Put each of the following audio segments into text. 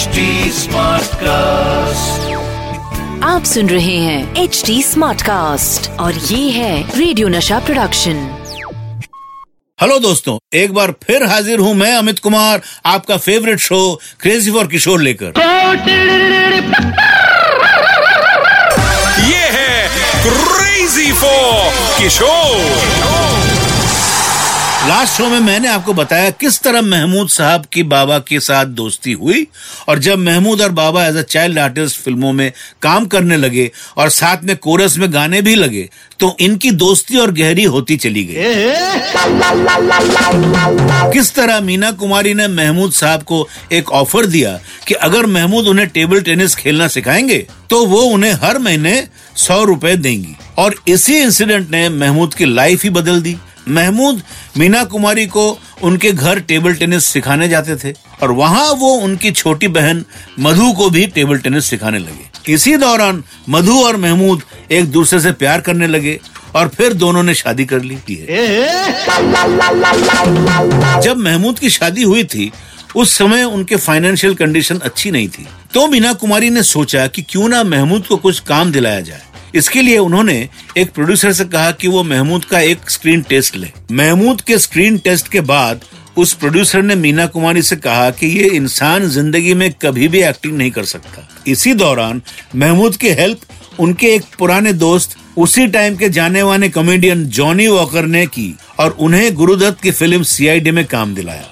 HD cast आप सुन रहे हैं एच डी स्मार्ट कास्ट और ये है रेडियो नशा प्रोडक्शन हेलो दोस्तों एक बार फिर हाजिर हूँ मैं अमित कुमार आपका favourite show crazy for Kishore लेकर। ये है crazy for Kishore. Last show में मैंने आपको बताया किस तरह महमूद साहब की बाबा के साथ दोस्ती हुई और जब महमूद और बाबा एज अ चाइल्ड आर्टिस्ट फ़िल्मों में काम करने लगे और साथ में कोरस में गाने भी लगे तो इनकी दोस्ती और गहरी होती चली गई। किस तरह मीना कुमारी ने महमूद साहब को एक ऑफ़र दिया कि अगर महमूद उन्हें टेबल टेनिस खेलना सिखाएँगे तो वो उन्हें हर महीने सौ रुपए देंगी। और इसी इंसिडेंट ने महमूद की लाइफ ही बदल दी। महमूद मीना कुमारी को उनके घर टेबल टेनिस सिखाने जाते थे और वहाँ वो उनकी छोटी बहन मधु को भी टेबल टेनिस सिखाने लगे। इसी दौरान मधु और महमूद एक दूसरे से प्यार करने लगे और फिर दोनों ने शादी कर ली। है जब महमूद की शादी हुई थी, उस समय उनके फाइनेंशियल कंडीशन अच्छी नहीं थी। तो मीना कुमारी ने सोचा कि क्यों ना महमूद को कुछ काम दिलाया जाए। इसके लिए उन्होंने एक प्रोड्यूसर से कहा कि वो महमूद का एक स्क्रीन टेस्ट ले। महमूद के स्क्रीन टेस्ट के बाद उस प्रोड्यूसर ने मीना कुमारी से कहा कि ये इंसान ज़िंदगी में कभी भी एक्टिंग नहीं कर सकता। इसी दौरान महमूद की हेल्प उनके एक पुराने दोस्त, उसी टाइम के जाने माने कॉमेडियन जॉनी वॉकर ने की और उन्हें गुरुदत्त की फ़िल्म सीआईडी में काम दिलाया।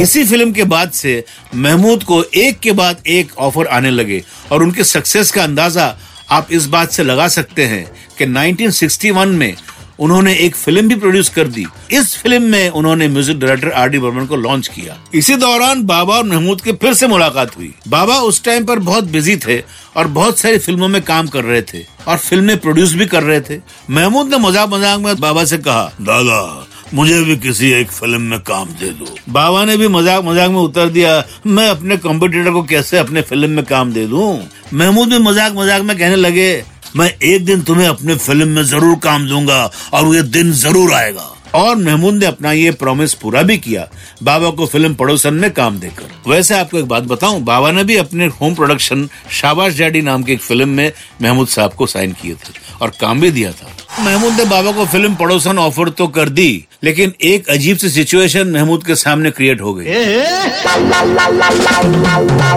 इसी फ़िल्म के बाद से महमूद को एक के बाद एक ऑफ़र आने लगे और उनके सक्सेस का अंदाज़ा आप इस बात से लगा सकते हैं कि 1961 में उन्होंने एक फ़िल्म भी प्रोड्यूस कर दी। इस फ़िल्म में उन्होंने music director R D Burman को लॉन्च किया। इसी दौरान बाबा और महमूद की फिर से मुलाकात हुई। बाबा उस टाइम पर बहुत बिज़ी थे और बहुत सारी फ़िल्मों में काम कर रहे थे और फ़िल्में प्रोड्यूस भी कर रहे थे। महमूद ने मज़ाक मज़ाक में बाबा से कहा, दादा मुझे भी किसी एक फ़िल्म में काम दे दो। बाबा ने भी मज़ाक मज़ाक में उतर दिया, मैं अपने कॉम्पिटिटर को कैसे अपने फ़िल्म में काम दे दूँ? महमूद भी मज़ाक मज़ाक में कहने लगे, मैं एक दिन तुम्हें अपने फ़िल्म में ज़रूर काम दूँगा और ये दिन ज़रूर आएगा। और महमूद ने अपना ये प्रॉमिस पूरा भी किया, बाबा को फ़िल्म पड़ोसन में काम देकर। वैसे आपको एक बात बताऊँ, बाबा ने भी अपने होम प्रोडक्शन शाबाश डैडी नाम की एक फ़िल्म में महमूद साहब को साइन किए थे और काम भी दिया था। महमूद ने बाबा को फ़िल्म पड़ोसन ऑफ़र तो कर दी लेकिन एक अजीब सी सिचुएशन महमूद के सामने क्रिएट हो गई।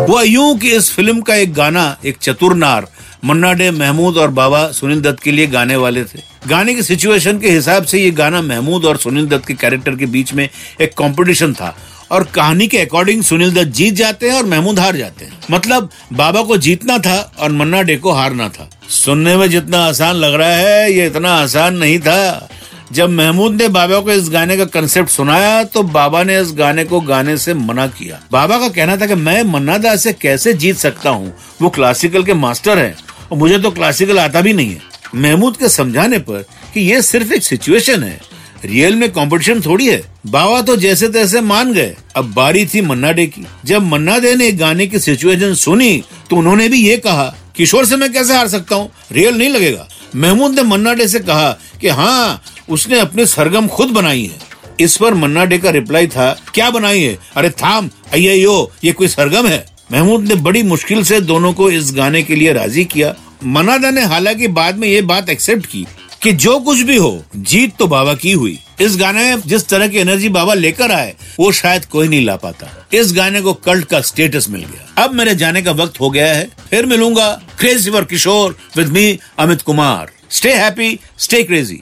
हुआ यूँ कि इस फ़िल्म का एक गाना, एक चतुरनार मन्ना डे महमूद और बाबा सुनील दत्त के लिए गाने वाले थे। गाने की सिचुएशन के हिसाब से ये गाना महमूद और सुनील दत्त के कैरेक्टर के बीच में एक कंपटीशन था। और कहानी के अकॉर्डिंग सुनील दत्त जीत जाते हैं और महमूद हार जाते हैं। मतलब बाबा को जीतना था और मन्ना डे को हारना था। सुनने में जितना आसान लग रहा है, ये इतना आसान नहीं था। जब महमूद ने बाबा को इस गाने का कंसेप्ट सुनाया तो बाबा ने इस गाने को गाने से मना किया। बाबा का कहना था कि मैं मन्ना दा से कैसे जीत सकता हूँ? वो क्लासिकल के मास्टर हैं, और मुझे तो क्लासिकल आता भी नहीं है। महमूद के समझाने पर कि ये सिर्फ़ एक सिचुएशन है। रियल में कंपटीशन थोड़ी है। बाबा तो जैसे तैसे मान गए। अब बारी थी मन्ना डे की। जब मन्ना डे ने गाने की सिचुएशन सुनी तो उन्होंने भी ये कहा, किशोर से मैं कैसे हार सकता हूँ? रियल नहीं लगेगा। महमूद ने मन्ना डे से कहा कि हाँ उसने अपने सरगम खुद बनाई है। इस पर मन्ना डे का रिप्लाई था, क्या बनाई है? अरे थाम अयो ये कोई सरगम है? महमूद ने बड़ी मुश्किल से दोनों को इस गाने के लिए राज़ी किया। मनादा ने हालाँकि बाद में ये बात एक्सेप्ट की कि जो कुछ भी हो, जीत तो बाबा की हुई। इस गाने में जिस तरह की एनर्जी बाबा लेकर आए, वो शायद कोई नहीं ला पाता। इस गाने को कल्ट का स्टेटस मिल गया। अब मेरे जाने का वक्त हो गया है। फिर मिलूँगा crazy for Kishore with me, Amit Kumar. Stay happy stay crazy